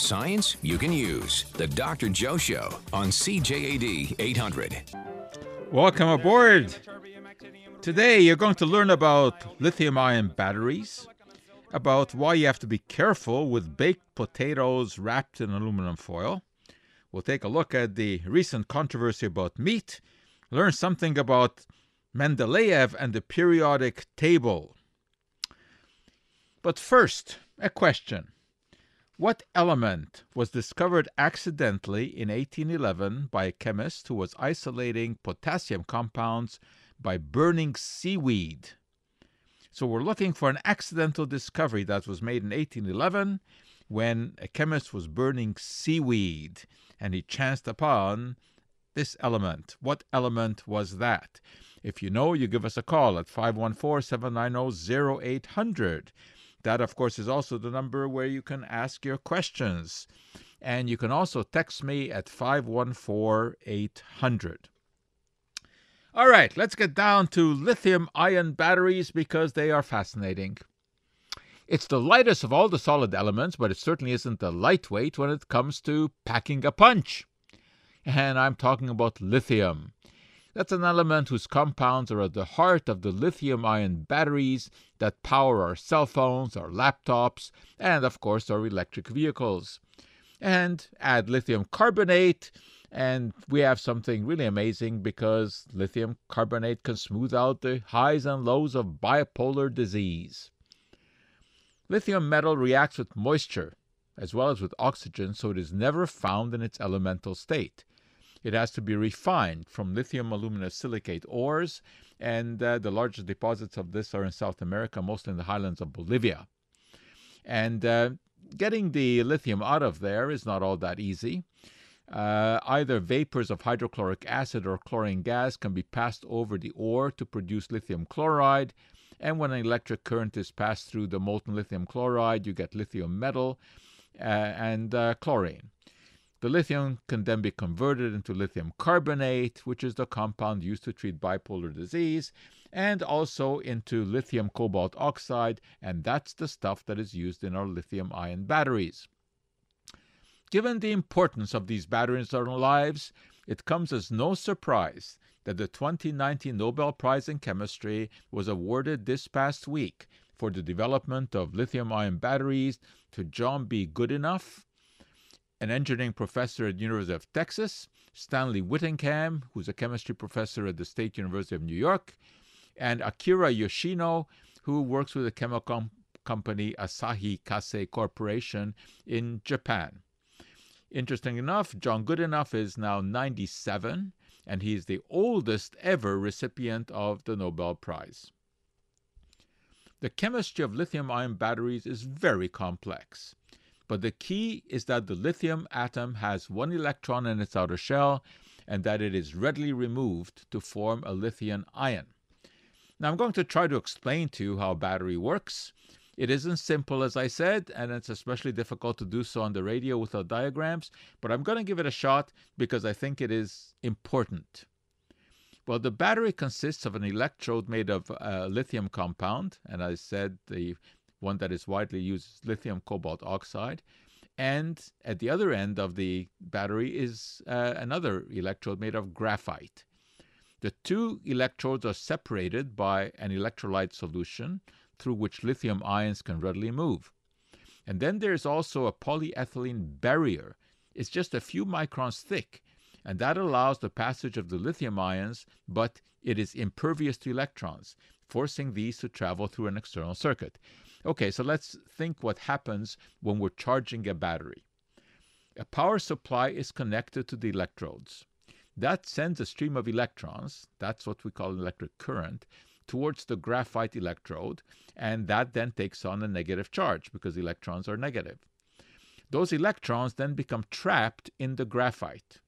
Science you can use. The Dr. Joe Show on CJAD 800. Welcome aboard. Today you're going to learn about lithium ion batteries, about why you have to be careful with baked potatoes wrapped in aluminum foil. We'll take a look at the recent controversy about meat, learn something about Mendeleev and the periodic table. But first, a question. What element was discovered accidentally in 1811 by a chemist who was isolating potassium compounds by burning seaweed? So we're looking for an accidental discovery that was made in 1811 when a chemist was burning seaweed and he chanced upon this element. What element was that? If you know, you give us a call at 514 790 0800. That, of course, is also the number where you can ask your questions. And you can also text me at 514 800. All right, let's get down to lithium ion batteries because they are fascinating. It's the lightest of all the solid elements, but it certainly isn't the lightweight when it comes to packing a punch. And I'm talking about lithium. That's an element whose compounds are at the heart of the lithium ion batteries that power our cell phones, our laptops, and of course our electric vehicles. And add lithium carbonate, and we have something really amazing because lithium carbonate can smooth out the highs and lows of bipolar disease. Lithium metal reacts with moisture as well as with oxygen, so it is never found in its elemental state. It has to be refined from lithium alumina silicate ores, and uh, the largest deposits of this are in South America, mostly in the highlands of Bolivia. And uh, getting the lithium out of there is not all that easy. Uh, either vapors of hydrochloric acid or chlorine gas can be passed over the ore to produce lithium chloride. And when an electric current is passed through the molten lithium chloride, you get lithium metal uh, and uh, chlorine. The lithium can then be converted into lithium carbonate, which is the compound used to treat bipolar disease, and also into lithium cobalt oxide, and that's the stuff that is used in our lithium ion batteries. Given the importance of these batteries in our lives, it comes as no surprise that the 2019 Nobel Prize in Chemistry was awarded this past week for the development of lithium ion batteries to John B. Goodenough an engineering professor at the University of Texas, Stanley Whittingham, who's a chemistry professor at the State University of New York, and Akira Yoshino, who works with the chemical company Asahi Kasei Corporation in Japan. Interesting enough, John Goodenough is now 97, and he's the oldest ever recipient of the Nobel Prize. The chemistry of lithium ion batteries is very complex. But the key is that the lithium atom has one electron in its outer shell and that it is readily removed to form a lithium ion. Now, I'm going to try to explain to you how a battery works. It isn't simple, as I said, and it's especially difficult to do so on the radio without diagrams, but I'm going to give it a shot because I think it is important. Well, the battery consists of an electrode made of a lithium compound, and I said the one that is widely used is lithium cobalt oxide. And at the other end of the battery is uh, another electrode made of graphite. The two electrodes are separated by an electrolyte solution through which lithium ions can readily move. And then there's also a polyethylene barrier. It's just a few microns thick, and that allows the passage of the lithium ions, but it is impervious to electrons, forcing these to travel through an external circuit. Okay, so let's think what happens when we're charging a battery. A power supply is connected to the electrodes. That sends a stream of electrons, that's what we call an electric current, towards the graphite electrode, and that then takes on a negative charge because electrons are negative. Those electrons then become trapped in the graphite.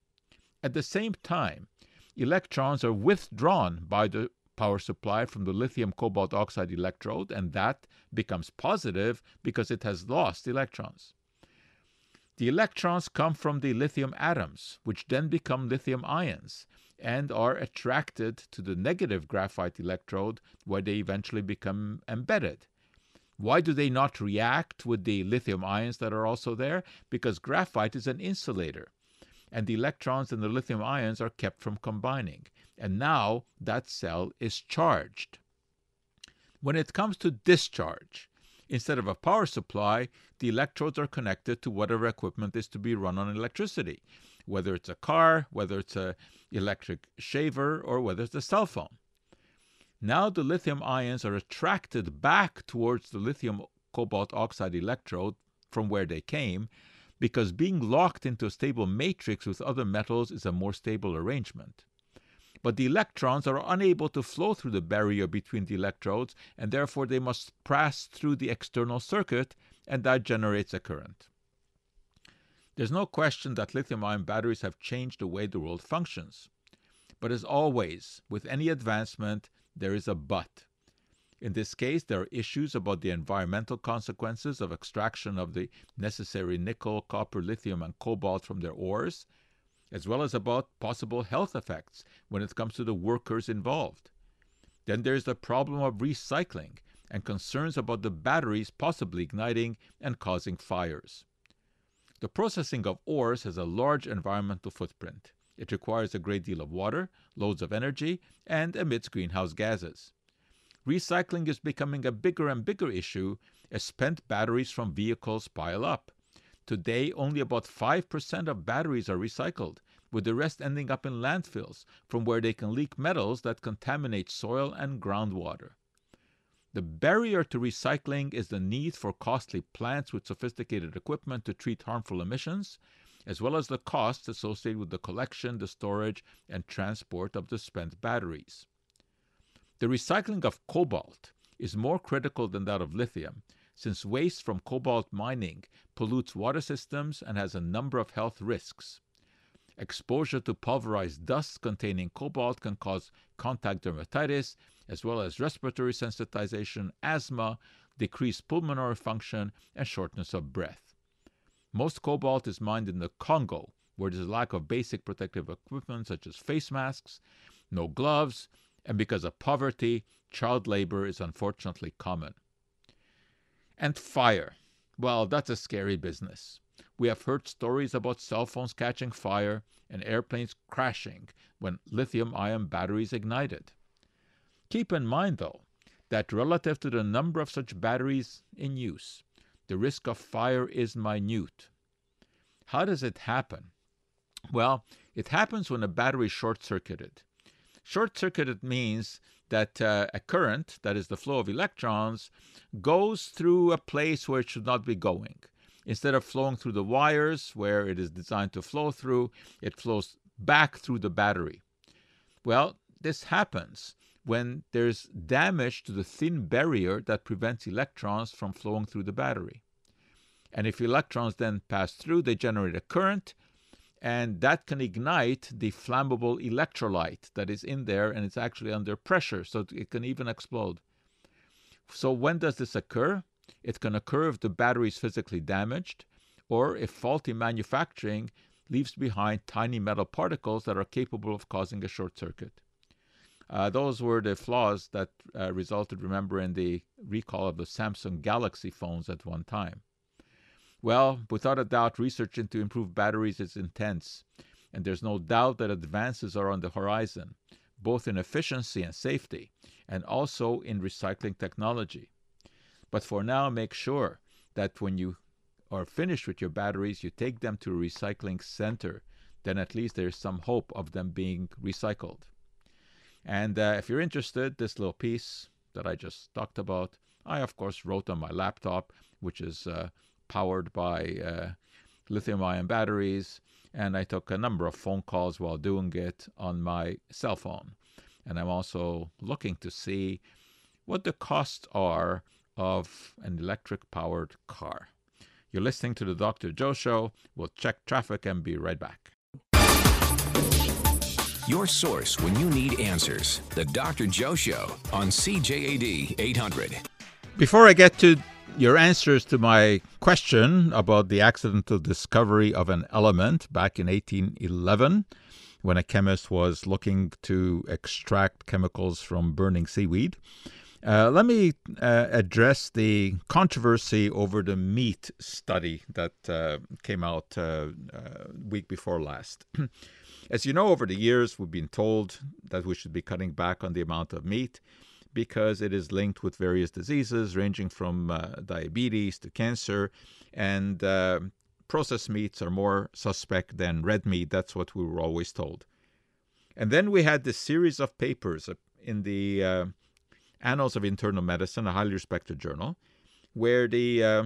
At the same time, electrons are withdrawn by the power supply from the lithium cobalt oxide electrode, and that becomes positive because it has lost electrons. The electrons come from the lithium atoms, which then become lithium ions and are attracted to the negative graphite electrode where they eventually become embedded. Why do they not react with the lithium ions that are also there? Because graphite is an insulator, and the electrons and the lithium ions are kept from combining. And now that cell is charged. When it comes to discharge, instead of a power supply, the electrodes are connected to whatever equipment is to be run on electricity, whether it's a car, whether it's a electric shaver, or whether it's a cell phone. Now the lithium ions are attracted back towards the lithium cobalt oxide electrode from where they came because being locked into a stable matrix with other metals is a more stable arrangement but the electrons are unable to flow through the barrier between the electrodes, and therefore they must pass through the external circuit, and that generates a current. There's no question that lithium ion batteries have changed the way the world functions. But as always, with any advancement, there is a but. In this case, there are issues about the environmental consequences of extraction of the necessary nickel, copper, lithium, and cobalt from their ores, as well as about possible health effects when it comes to the workers involved. Then there's the problem of recycling and concerns about the batteries possibly igniting and causing fires. The processing of ores has a large environmental footprint. It requires a great deal of water, loads of energy, and emits greenhouse gases. Recycling is becoming a bigger and bigger issue as spent batteries from vehicles pile up. Today, only about 5% of batteries are recycled, with the rest ending up in landfills, from where they can leak metals that contaminate soil and groundwater. The barrier to recycling is the need for costly plants with sophisticated equipment to treat harmful emissions, as well as the costs associated with the collection, the storage, and transport of the spent batteries. The recycling of cobalt is more critical than that of lithium since waste from cobalt mining pollutes water systems and has a number of health risks. Exposure to pulverized dust containing cobalt can cause contact dermatitis, as well as respiratory sensitization, asthma, decreased pulmonary function, and shortness of breath. Most cobalt is mined in the Congo, where there's a lack of basic protective equipment such as face masks, no gloves, and because of poverty, child labor is unfortunately common. And fire. Well, that's a scary business. We have heard stories about cell phones catching fire and airplanes crashing when lithium ion batteries ignited. Keep in mind, though, that relative to the number of such batteries in use, the risk of fire is minute. How does it happen? Well, it happens when a battery is short circuited. Short circuited means that uh, a current, that is the flow of electrons, goes through a place where it should not be going. Instead of flowing through the wires where it is designed to flow through, it flows back through the battery. Well, this happens when there's damage to the thin barrier that prevents electrons from flowing through the battery. And if electrons then pass through, they generate a current, and that can ignite the flammable electrolyte that is in there and it's actually under pressure so it can even explode. So when does this occur? It can occur if the battery is physically damaged or if faulty manufacturing leaves behind tiny metal particles that are capable of causing a short circuit. Uh, those were the flaws that uh, resulted remember in the recall of the samsung galaxy phones at one time well, without a doubt, research into improved batteries is intense, and there's no doubt that advances are on the horizon, both in efficiency and safety, and also in recycling technology. But for now, make sure that when you are finished with your batteries, you take them to a recycling center. Then at least there's some hope of them being recycled. And uh, if you're interested, this little piece that I just talked about, I of course wrote on my laptop, which is uh, powered by uh, lithium ion batteries. And I took a number of phone calls while doing it on my cell phone. And I'm also looking to see what the costs are of an electric powered car. You're listening to the Dr. Joe Show. We'll check traffic and be right back. Your source when you need answers. The Dr. Joe Show on CJAD 800. Before I get to your answers to my question about the accidental discovery of an element back in 1811 when a chemist was looking to extract chemicals from burning seaweed. Uh, let me uh, address the controversy over the meat study that uh, came out uh, uh, week before last. As you know, over the years, we've been told that we should be cutting back on the amount of meat because it is linked with various diseases ranging from uh, diabetes to cancer, and uh, processed meats are more suspect than red meat. That's what we were always told. And then we had this series of papers in the uh, Annals of Internal Medicine, a highly respected journal, where the uh,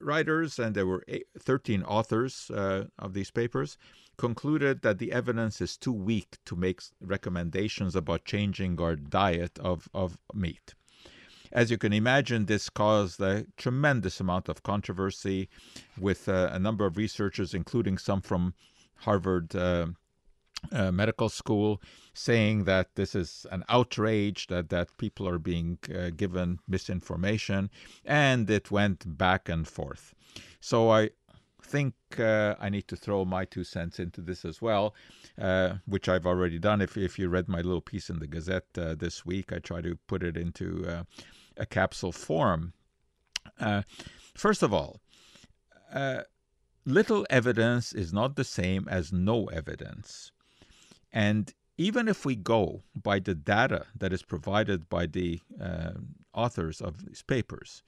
writers, and there were eight, 13 authors uh, of these papers, concluded that the evidence is too weak to make recommendations about changing our diet of, of meat. As you can imagine, this caused a tremendous amount of controversy with uh, a number of researchers, including some from Harvard uh, uh, Medical School, saying that this is an outrage, that, that people are being uh, given misinformation, and it went back and forth. So I think uh, I need to throw my two cents into this as well, uh, which I've already done. If, if you read my little piece in the Gazette uh, this week, I try to put it into uh, a capsule form. Uh, first of all, uh, little evidence is not the same as no evidence. And even if we go by the data that is provided by the authors of these papers,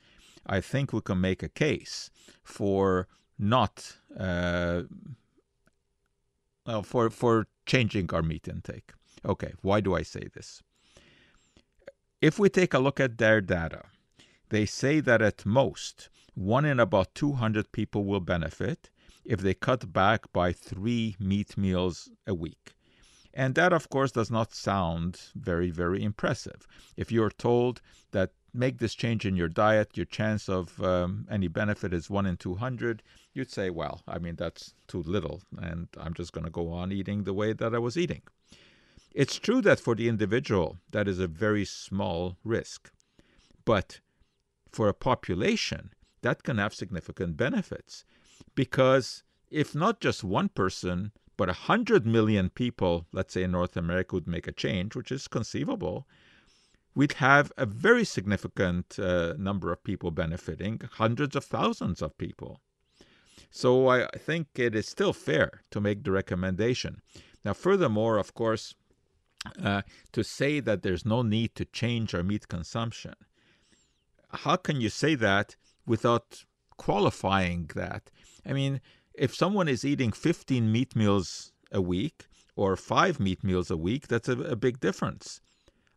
I think we can make a case for not uh, well, for for changing our meat intake. Okay, why do I say this? If we take a look at their data, they say that at most one in about 200 people will benefit if they cut back by three meat meals a week. And that, of course, does not sound very, very impressive. If you're told that make this change in your diet, your chance of um, any benefit is 1 in 200, you'd say, well, I mean, that's too little, and I'm just going to go on eating the way that I was eating. It's true that for the individual, that is a very small risk. But for a population, that can have significant benefits. Because if not just one person, but 100 million people, let's say in North America, would make a change, which is conceivable, we'd have a very significant uh, number of people benefiting, hundreds of thousands of people. So I think it is still fair to make the recommendation. Now, furthermore, of course, uh, to say that there's no need to change our meat consumption, how can you say that without qualifying that? I mean, if someone is eating 15 meat meals a week or five meat meals a week, that's a, a big difference.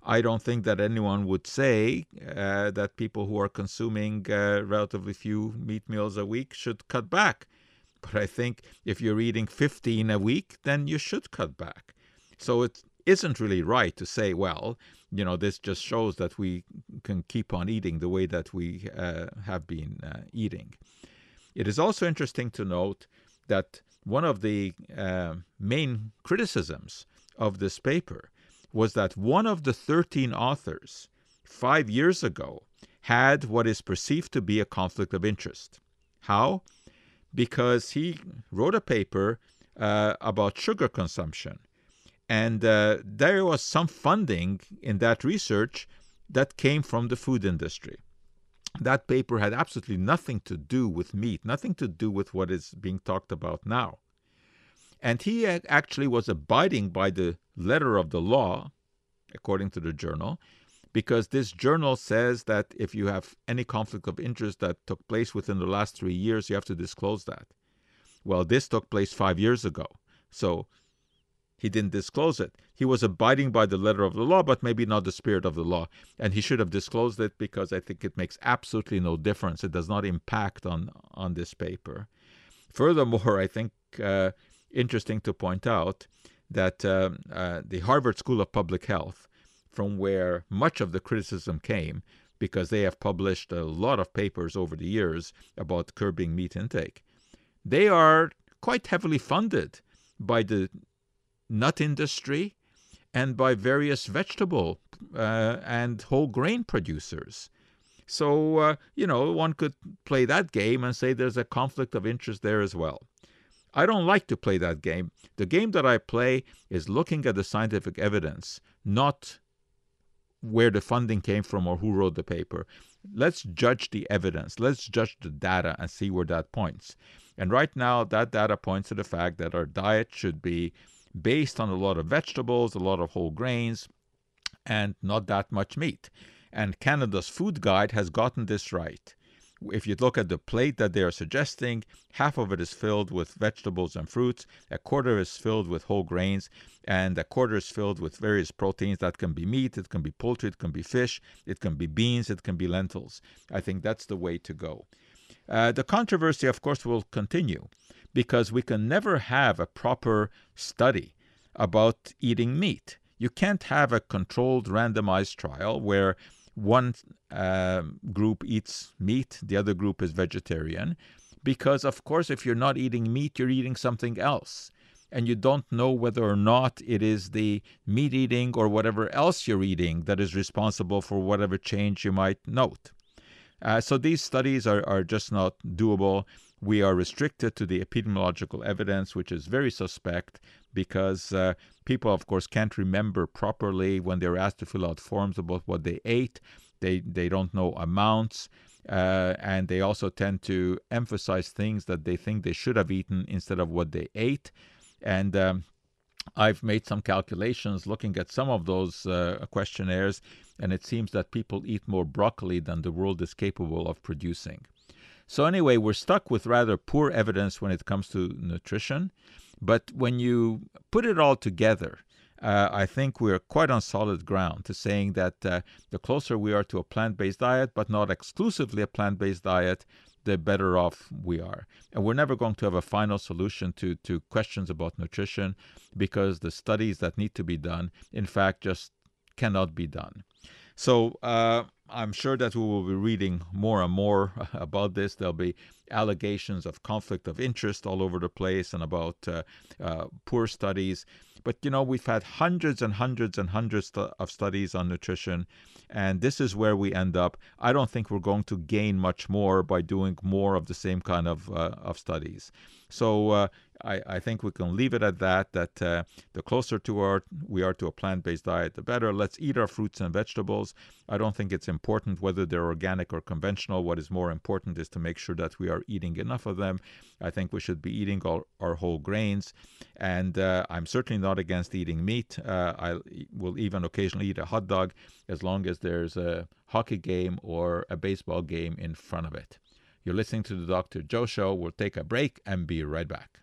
I don't think that anyone would say uh, that people who are consuming uh, relatively few meat meals a week should cut back. But I think if you're eating 15 a week, then you should cut back. So it isn't really right to say, well, you know, this just shows that we can keep on eating the way that we uh, have been uh, eating. It is also interesting to note that one of the uh, main criticisms of this paper was that one of the 13 authors five years ago had what is perceived to be a conflict of interest. How? Because he wrote a paper uh, about sugar consumption. And uh, there was some funding in that research that came from the food industry. That paper had absolutely nothing to do with meat, nothing to do with what is being talked about now. And he actually was abiding by the letter of the law, according to the journal, because this journal says that if you have any conflict of interest that took place within the last three years, you have to disclose that. Well, this took place five years ago. So he didn't disclose it. He was abiding by the letter of the law, but maybe not the spirit of the law. And he should have disclosed it because I think it makes absolutely no difference. It does not impact on, on this paper. Furthermore, I think uh, interesting to point out that um, uh, the Harvard School of Public Health, from where much of the criticism came, because they have published a lot of papers over the years about curbing meat intake, they are quite heavily funded by the nut industry and by various vegetable uh, and whole grain producers. So, uh, you know, one could play that game and say there's a conflict of interest there as well. I don't like to play that game. The game that I play is looking at the scientific evidence, not where the funding came from or who wrote the paper. Let's judge the evidence. Let's judge the data and see where that points. And right now, that data points to the fact that our diet should be based on a lot of vegetables, a lot of whole grains, and not that much meat. And Canada's food guide has gotten this right. If you look at the plate that they are suggesting, half of it is filled with vegetables and fruits, a quarter is filled with whole grains, and a quarter is filled with various proteins that can be meat, it can be poultry, it can be fish, it can be beans, it can be lentils. I think that's the way to go. Uh, the controversy, of course, will continue because we can never have a proper study about eating meat. You can't have a controlled randomized trial where one uh, group eats meat, the other group is vegetarian, because of course, if you're not eating meat, you're eating something else. And you don't know whether or not it is the meat eating or whatever else you're eating that is responsible for whatever change you might note. Uh, so these studies are, are just not doable. We are restricted to the epidemiological evidence, which is very suspect because uh, people, of course, can't remember properly when they're asked to fill out forms about what they ate. They, they don't know amounts. Uh, and they also tend to emphasize things that they think they should have eaten instead of what they ate. And um, I've made some calculations looking at some of those uh, questionnaires, and it seems that people eat more broccoli than the world is capable of producing. So, anyway, we're stuck with rather poor evidence when it comes to nutrition. But when you put it all together, uh, I think we're quite on solid ground to saying that uh, the closer we are to a plant based diet, but not exclusively a plant based diet, the better off we are. And we're never going to have a final solution to, to questions about nutrition because the studies that need to be done, in fact, just cannot be done. So uh, I'm sure that we will be reading more and more about this. There'll be allegations of conflict of interest all over the place and about uh, uh, poor studies. But you know, we've had hundreds and hundreds and hundreds of studies on nutrition, and this is where we end up. I don't think we're going to gain much more by doing more of the same kind of uh, of studies. So uh, I, I, think we can leave it at that. That uh, the closer to our we are to a plant-based diet, the better. Let's eat our fruits and vegetables. I don't think it's important whether they're organic or conventional. What is more important is to make sure that we are eating enough of them. I think we should be eating our, our whole grains, and uh, I'm certainly not against eating meat. Uh, I will even occasionally eat a hot dog as long as there's a hockey game or a baseball game in front of it. You're listening to the Dr. Joe Show. We'll take a break and be right back.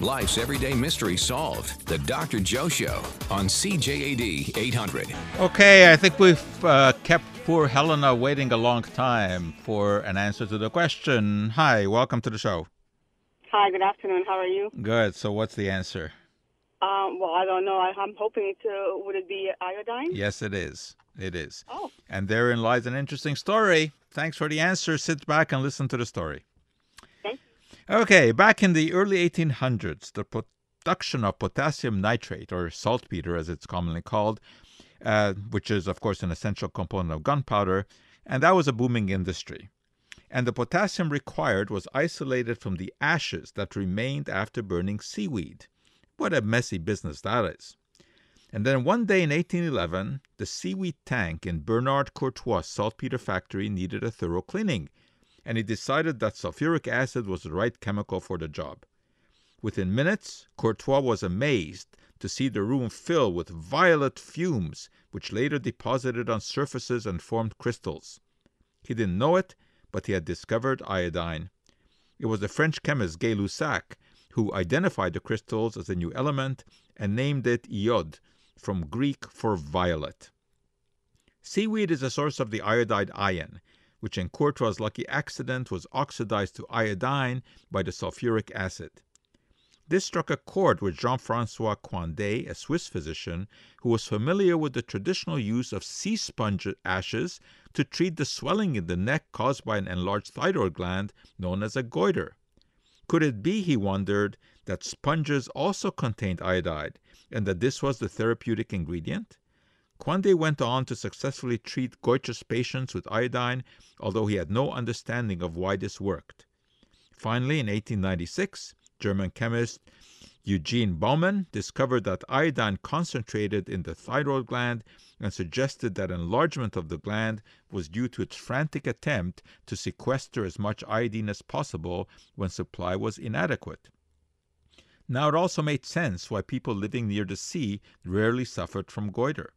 Life's everyday mystery solved. The Dr. Joe Show on CJAD 800. Okay, I think we've uh, kept poor Helena waiting a long time for an answer to the question. Hi, welcome to the show. Hi, good afternoon. How are you? Good. So, what's the answer? Um, well, I don't know. I, am hoping to. Would it be iodine? Yes, it is. It is. Oh. And therein lies an interesting story. Thanks for the answer. Sit back and listen to the story. Okay. Okay. Back in the early 1800s, the production of potassium nitrate, or saltpeter as it's commonly called, uh, which is, of course, an essential component of gunpowder, and that was a booming industry. And the potassium required was isolated from the ashes that remained after burning seaweed. What a messy business that is. And then one day in 1811, the seaweed tank in Bernard Courtois' saltpeter factory needed a thorough cleaning, and he decided that sulfuric acid was the right chemical for the job. Within minutes, Courtois was amazed to see the room fill with violet fumes, which later deposited on surfaces and formed crystals. He didn't know it, but he had discovered iodine. It was the French chemist Gay Lussac who identified the crystals as a new element and named it iod, from Greek for violet. Seaweed is a source of the iodide ion, which in Courtois' lucky accident was oxidized to iodine by the sulfuric acid. This struck a chord with Jean Francois Coindet, a Swiss physician who was familiar with the traditional use of sea sponge ashes to treat the swelling in the neck caused by an enlarged thyroid gland known as a goiter. Could it be, he wondered, that sponges also contained iodide and that this was the therapeutic ingredient? Coindet went on to successfully treat goitrous patients with iodine, although he had no understanding of why this worked. Finally, in 1896, German chemist Eugene Baumann discovered that iodine concentrated in the thyroid gland and suggested that enlargement of the gland was due to its frantic attempt to sequester as much iodine as possible when supply was inadequate. Now, it also made sense why people living near the sea rarely suffered from goiter.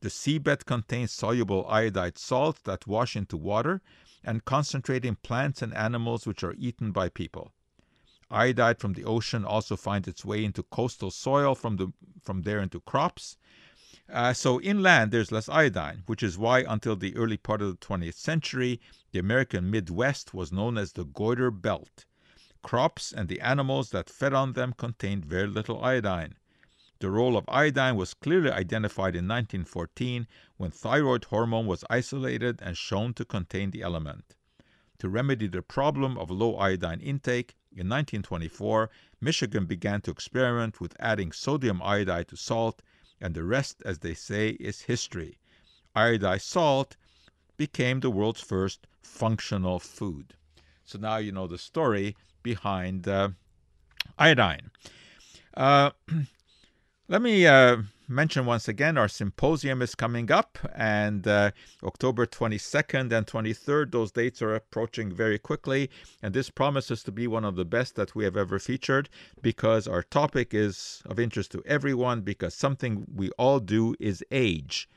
The seabed contains soluble iodide salts that wash into water and concentrate in plants and animals which are eaten by people. Iodide from the ocean also finds its way into coastal soil from, the, from there into crops. Uh, so inland, there's less iodine, which is why until the early part of the 20th century, the American Midwest was known as the goiter belt. Crops and the animals that fed on them contained very little iodine. The role of iodine was clearly identified in 1914 when thyroid hormone was isolated and shown to contain the element. To remedy the problem of low iodine intake, in 1924, Michigan began to experiment with adding sodium iodide to salt, and the rest, as they say, is history. Iodized salt became the world's first functional food. So now you know the story behind uh, iodine. Uh, let me uh, mention once again our symposium is coming up, and uh, October 22nd and 23rd, those dates are approaching very quickly. And this promises to be one of the best that we have ever featured because our topic is of interest to everyone, because something we all do is age.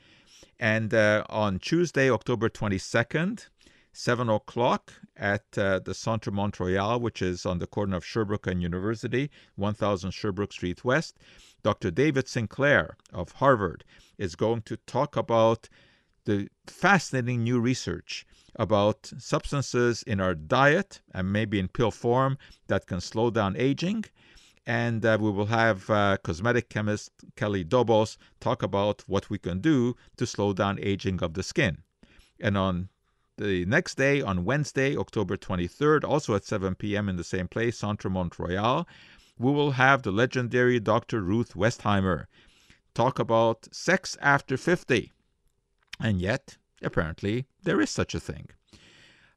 And uh, on Tuesday, October 22nd, 7 o'clock at uh, the Centre Mont Royal, which is on the corner of Sherbrooke and University, 1000 Sherbrooke Street West. Dr. David Sinclair of Harvard is going to talk about the fascinating new research about substances in our diet and maybe in pill form that can slow down aging. And uh, we will have uh, cosmetic chemist Kelly Dobos talk about what we can do to slow down aging of the skin. And on the next day, on Wednesday, October 23rd, also at 7 p.m. in the same place, Centre Mont Royal, we will have the legendary Dr. Ruth Westheimer talk about sex after 50. And yet, apparently, there is such a thing.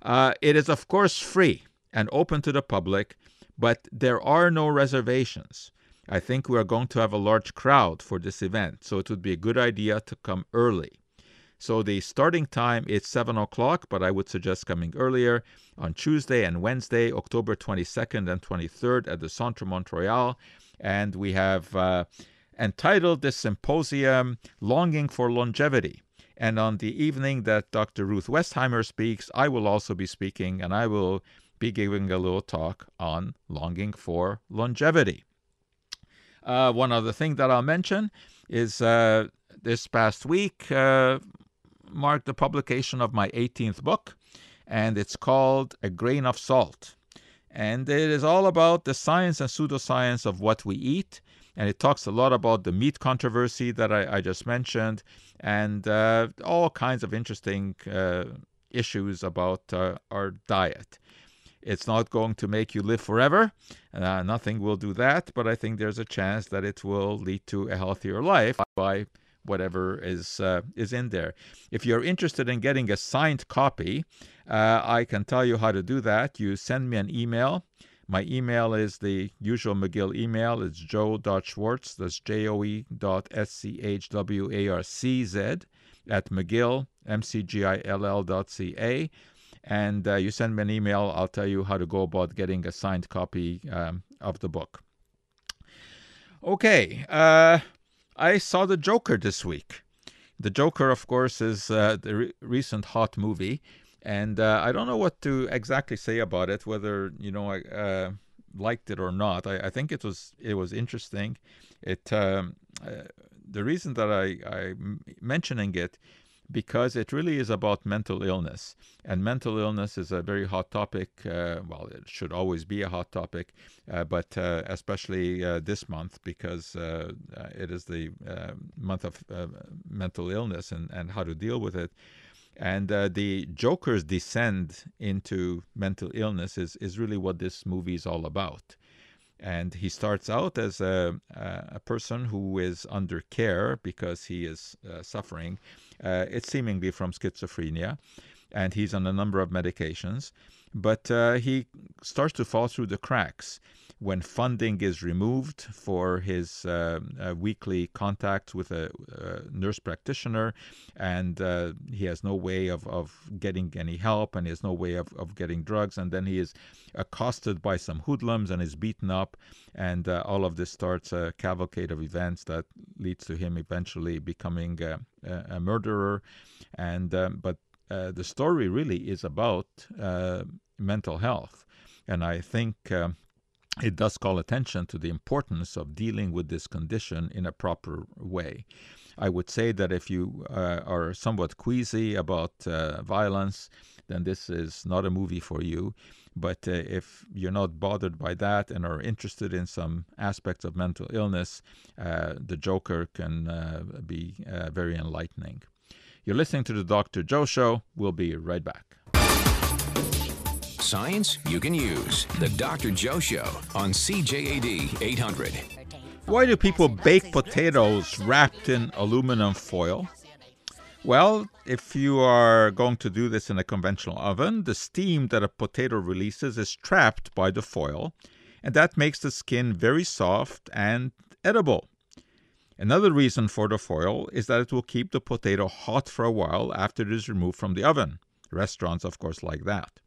Uh, it is, of course, free and open to the public, but there are no reservations. I think we are going to have a large crowd for this event, so it would be a good idea to come early. So the starting time is 7 o'clock, but I would suggest coming earlier on Tuesday and Wednesday, October 22nd and 23rd at the Centre Mont Royal. And we have uh, entitled this symposium Longing for Longevity. And on the evening that Dr. Ruth Westheimer speaks, I will also be speaking and I will be giving a little talk on longing for longevity. Uh, one other thing that I'll mention is uh, this past week, uh, marked the publication of my 18th book, and it's called A Grain of Salt. And it is all about the science and pseudoscience of what we eat. And it talks a lot about the meat controversy that I, I just mentioned, and uh, all kinds of interesting uh, issues about uh, our diet. It's not going to make you live forever. Uh, nothing will do that, but I think there's a chance that it will lead to a healthier life by whatever is uh, is in there. If you're interested in getting a signed copy, uh, I can tell you how to do that. You send me an email. My email is the usual McGill email. It's joe.schwarcz, that's J-O-E dot S-C-H-W-A-R-C-Z at McGill, M-C-G-I-L-L dot C-A. And uh, you send me an email. I'll tell you how to go about getting a signed copy um, of the book. Okay. I saw The Joker this week. The Joker, of course, is uh, the re- recent hot movie, and uh, I don't know what to exactly say about it. Whether you know I uh, liked it or not, I, I, think it was it was interesting. It um, uh, the reason that I I'm mentioning it because it really is about mental illness. And mental illness is a very hot topic. Uh, well, it should always be a hot topic, uh, but uh, especially uh, this month because uh, uh, it is the month of mental illness and, and how to deal with it. And the Joker's descent into mental illness is, is really what this movie is all about and he starts out as a, a person who is under care because he is suffering. Uh, it's seemingly from schizophrenia, and he's on a number of medications. But uh, he starts to fall through the cracks when funding is removed for his uh, uh, weekly contact with a, a nurse practitioner, and uh, he has no way of, of getting any help, and he has no way of, of getting drugs, and then he is accosted by some hoodlums and is beaten up, and uh, all of this starts a cavalcade of events that leads to him eventually becoming a, a murderer, and um, but uh, the story really is about uh, mental health, and I think. Um, it does call attention to the importance of dealing with this condition in a proper way. I would say that if you uh, are somewhat queasy about uh, violence, then this is not a movie for you. But uh, if you're not bothered by that and are interested in some aspects of mental illness, uh, The Joker can uh, be uh, very enlightening. You're listening to the Dr. Joe Show. We'll be right back. Science you can use. The Dr. Joe Show on CJAD 800. Why do people bake potatoes wrapped in aluminum foil? Well, if you are going to do this in a conventional oven, the steam that a potato releases is trapped by the foil, and that makes the skin very soft and edible. Another reason for the foil is that it will keep the potato hot for a while after it is removed from the oven. Restaurants, of course, like that.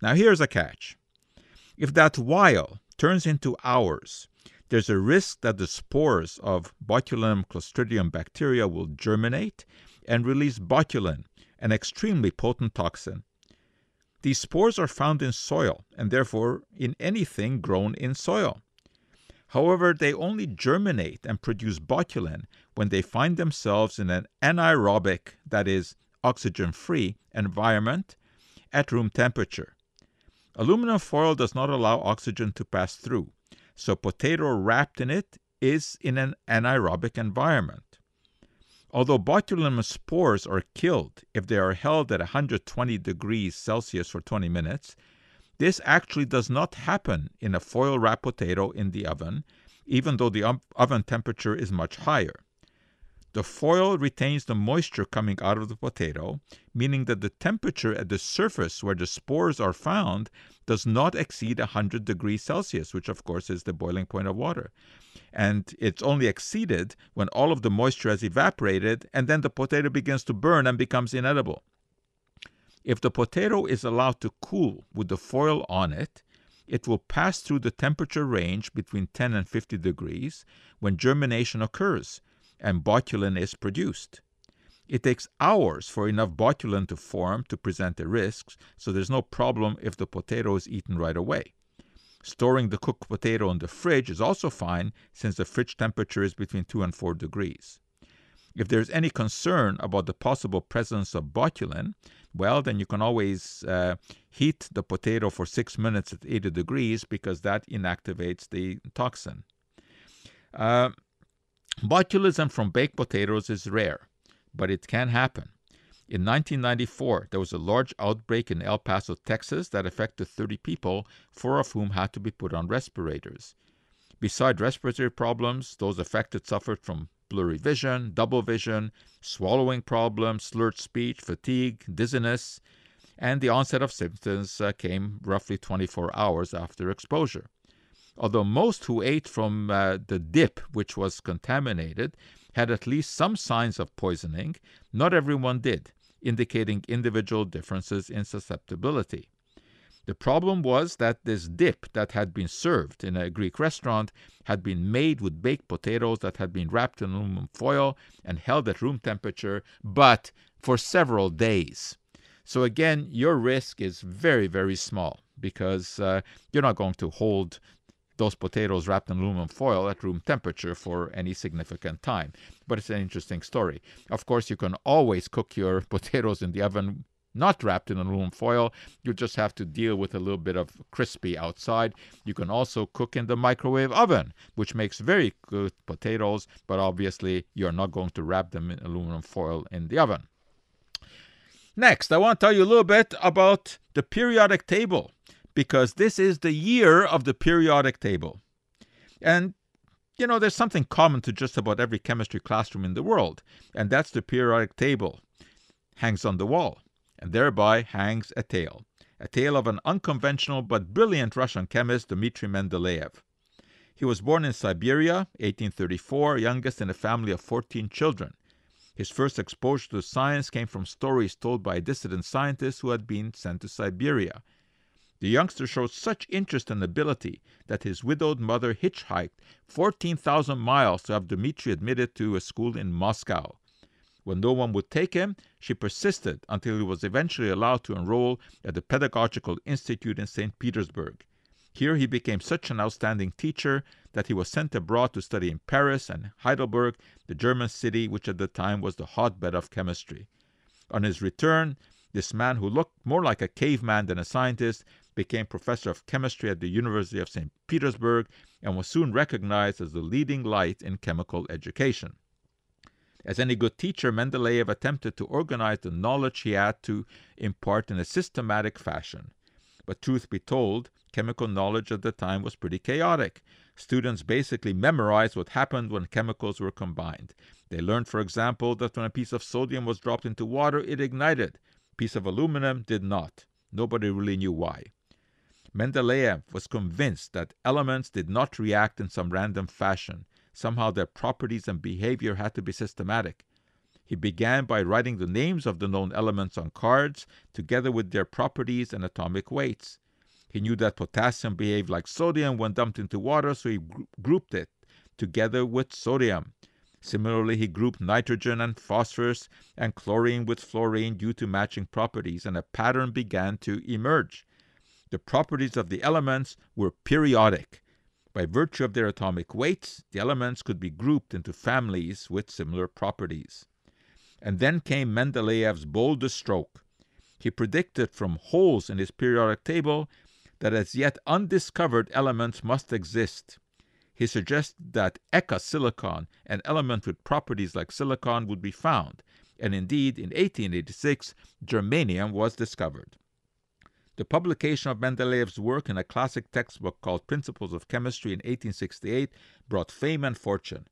Now, here's a catch. If that while turns into hours, there's a risk that the spores of Botulinum clostridium bacteria will germinate and release botulin, an extremely potent toxin. These spores are found in soil and therefore in anything grown in soil. However, they only germinate and produce botulin when they find themselves in an anaerobic, that is, oxygen free, environment at room temperature. Aluminum foil does not allow oxygen to pass through, so potato wrapped in it is in an anaerobic environment. Although botulinum spores are killed if they are held at 120 degrees Celsius for 20 minutes, this actually does not happen in a foil wrapped potato in the oven, even though the oven temperature is much higher. The foil retains the moisture coming out of the potato, meaning that the temperature at the surface where the spores are found does not exceed 100 degrees Celsius, which of course is the boiling point of water. And it's only exceeded when all of the moisture has evaporated and then the potato begins to burn and becomes inedible. If the potato is allowed to cool with the foil on it, it will pass through the temperature range between 10 and 50 degrees when germination occurs and botulin is produced. It takes hours for enough botulin to form to present the risks, so there's no problem if the potato is eaten right away. Storing the cooked potato in the fridge is also fine since the fridge temperature is between 2 and 4 degrees. If there's any concern about the possible presence of botulin, well, then you can always uh, heat the potato for 6 minutes at 80 degrees because that inactivates the toxin. Uh, Botulism from baked potatoes is rare, but it can happen. In 1994, there was a large outbreak in El Paso, Texas that affected 30 people, four of whom had to be put on respirators. Besides respiratory problems, those affected suffered from blurry vision, double vision, swallowing problems, slurred speech, fatigue, dizziness, and the onset of symptoms uh, came roughly 24 hours after exposure. Although most who ate from uh, the dip, which was contaminated, had at least some signs of poisoning, not everyone did, indicating individual differences in susceptibility. The problem was that this dip that had been served in a Greek restaurant had been made with baked potatoes that had been wrapped in aluminum foil and held at room temperature, but for several days. So, again, your risk is very, very small because uh, you're not going to hold those potatoes wrapped in aluminum foil at room temperature for any significant time. But it's an interesting story. Of course, you can always cook your potatoes in the oven not wrapped in aluminum foil. You just have to deal with a little bit of crispy outside. You can also cook in the microwave oven, which makes very good potatoes, but obviously you're not going to wrap them in aluminum foil in the oven. Next, I want to tell you a little bit about the periodic table because this is the year of the periodic table. And, you know, there's something common to just about every chemistry classroom in the world, and that's the periodic table. Hangs on the wall, and thereby hangs a tale. A tale of an unconventional but brilliant Russian chemist, Dmitry Mendeleev. He was born in Siberia, 1834, youngest in a family of 14 children. His first exposure to science came from stories told by dissident scientist who had been sent to Siberia. The youngster showed such interest and ability that his widowed mother hitchhiked 14,000 miles to have Dmitri admitted to a school in Moscow. When no one would take him, she persisted until he was eventually allowed to enroll at the Pedagogical Institute in St. Petersburg. Here he became such an outstanding teacher that he was sent abroad to study in Paris and Heidelberg, the German city which at the time was the hotbed of chemistry. On his return, this man who looked more like a caveman than a scientist became professor of chemistry at the University of St. Petersburg and was soon recognized as the leading light in chemical education. As any good teacher, Mendeleev attempted to organize the knowledge he had to impart in a systematic fashion. But truth be told, chemical knowledge at the time was pretty chaotic. Students basically memorized what happened when chemicals were combined. They learned, for example, that when a piece of sodium was dropped into water, it ignited. Piece of aluminum did not. Nobody really knew why. Mendeleev was convinced that elements did not react in some random fashion. Somehow their properties and behavior had to be systematic. He began by writing the names of the known elements on cards, together with their properties and atomic weights. He knew that potassium behaved like sodium when dumped into water, so he grouped it together with sodium. Similarly, he grouped nitrogen and phosphorus and chlorine with fluorine due to matching properties, and a pattern began to emerge. The properties of the elements were periodic. By virtue of their atomic weights, the elements could be grouped into families with similar properties. And then came Mendeleev's boldest stroke. He predicted from holes in his periodic table that as yet undiscovered elements must exist. He suggested that eka silicon, an element with properties like silicon, would be found, and indeed in 1886 germanium was discovered. The publication of Mendeleev's work in a classic textbook called Principles of Chemistry in 1868 brought fame and fortune.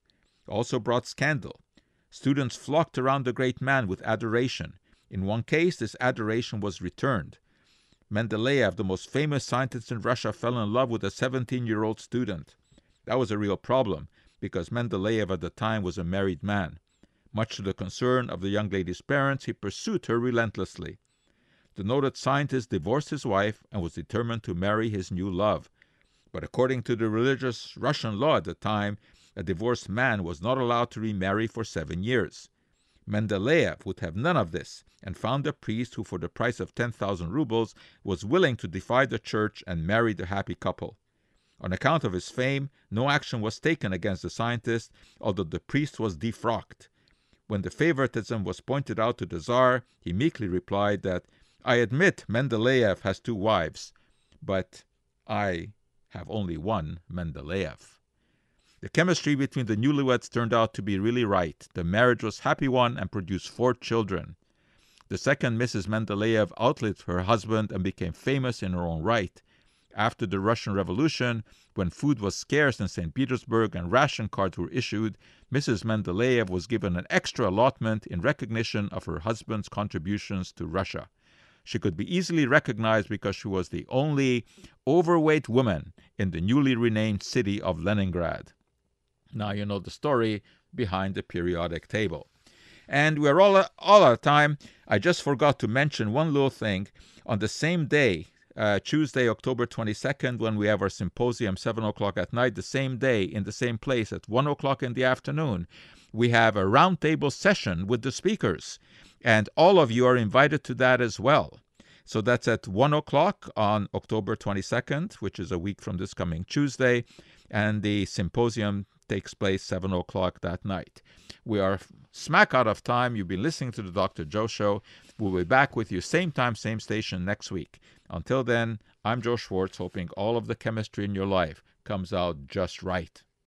Also brought scandal. Students flocked around the great man with adoration. In one case, this adoration was returned. Mendeleev, the most famous scientist in Russia, fell in love with a 17 year old student. That was a real problem, because Mendeleev at the time was a married man. Much to the concern of the young lady's parents, he pursued her relentlessly. The noted scientist divorced his wife and was determined to marry his new love. But according to the religious Russian law at the time, a divorced man was not allowed to remarry for seven years. Mendeleev would have none of this and found a priest who, for the price of 10,000 rubles, was willing to defy the church and marry the happy couple. On account of his fame, no action was taken against the scientist, although the priest was defrocked. When the favoritism was pointed out to the Tsar, he meekly replied that I admit Mendeleev has two wives, but I have only one Mendeleev. The chemistry between the newlyweds turned out to be really right. The marriage was happy one and produced four children. The second Mrs. Mendeleev outlived her husband and became famous in her own right. After the Russian Revolution, when food was scarce in St. Petersburg and ration cards were issued, Mrs. Mendeleev was given an extra allotment in recognition of her husband's contributions to Russia. She could be easily recognized because she was the only overweight woman in the newly renamed city of Leningrad. Now you know the story behind the periodic table. And we're all, all out of time. I just forgot to mention one little thing. On the same day, uh, Tuesday, October 22nd, when we have our symposium, 7 o'clock at night, the same day, in the same place, at 1 o'clock in the afternoon, we have a roundtable session with the speakers. And all of you are invited to that as well. So that's at 1 o'clock on October 22nd, which is a week from this coming Tuesday. And the symposium takes place 7 o'clock that night. We are smack out of time. You've been listening to the Dr. Joe Show. We'll be back with you same time, same station next week. Until then, I'm Joe Schwarcz, hoping all of the chemistry in your life comes out just right.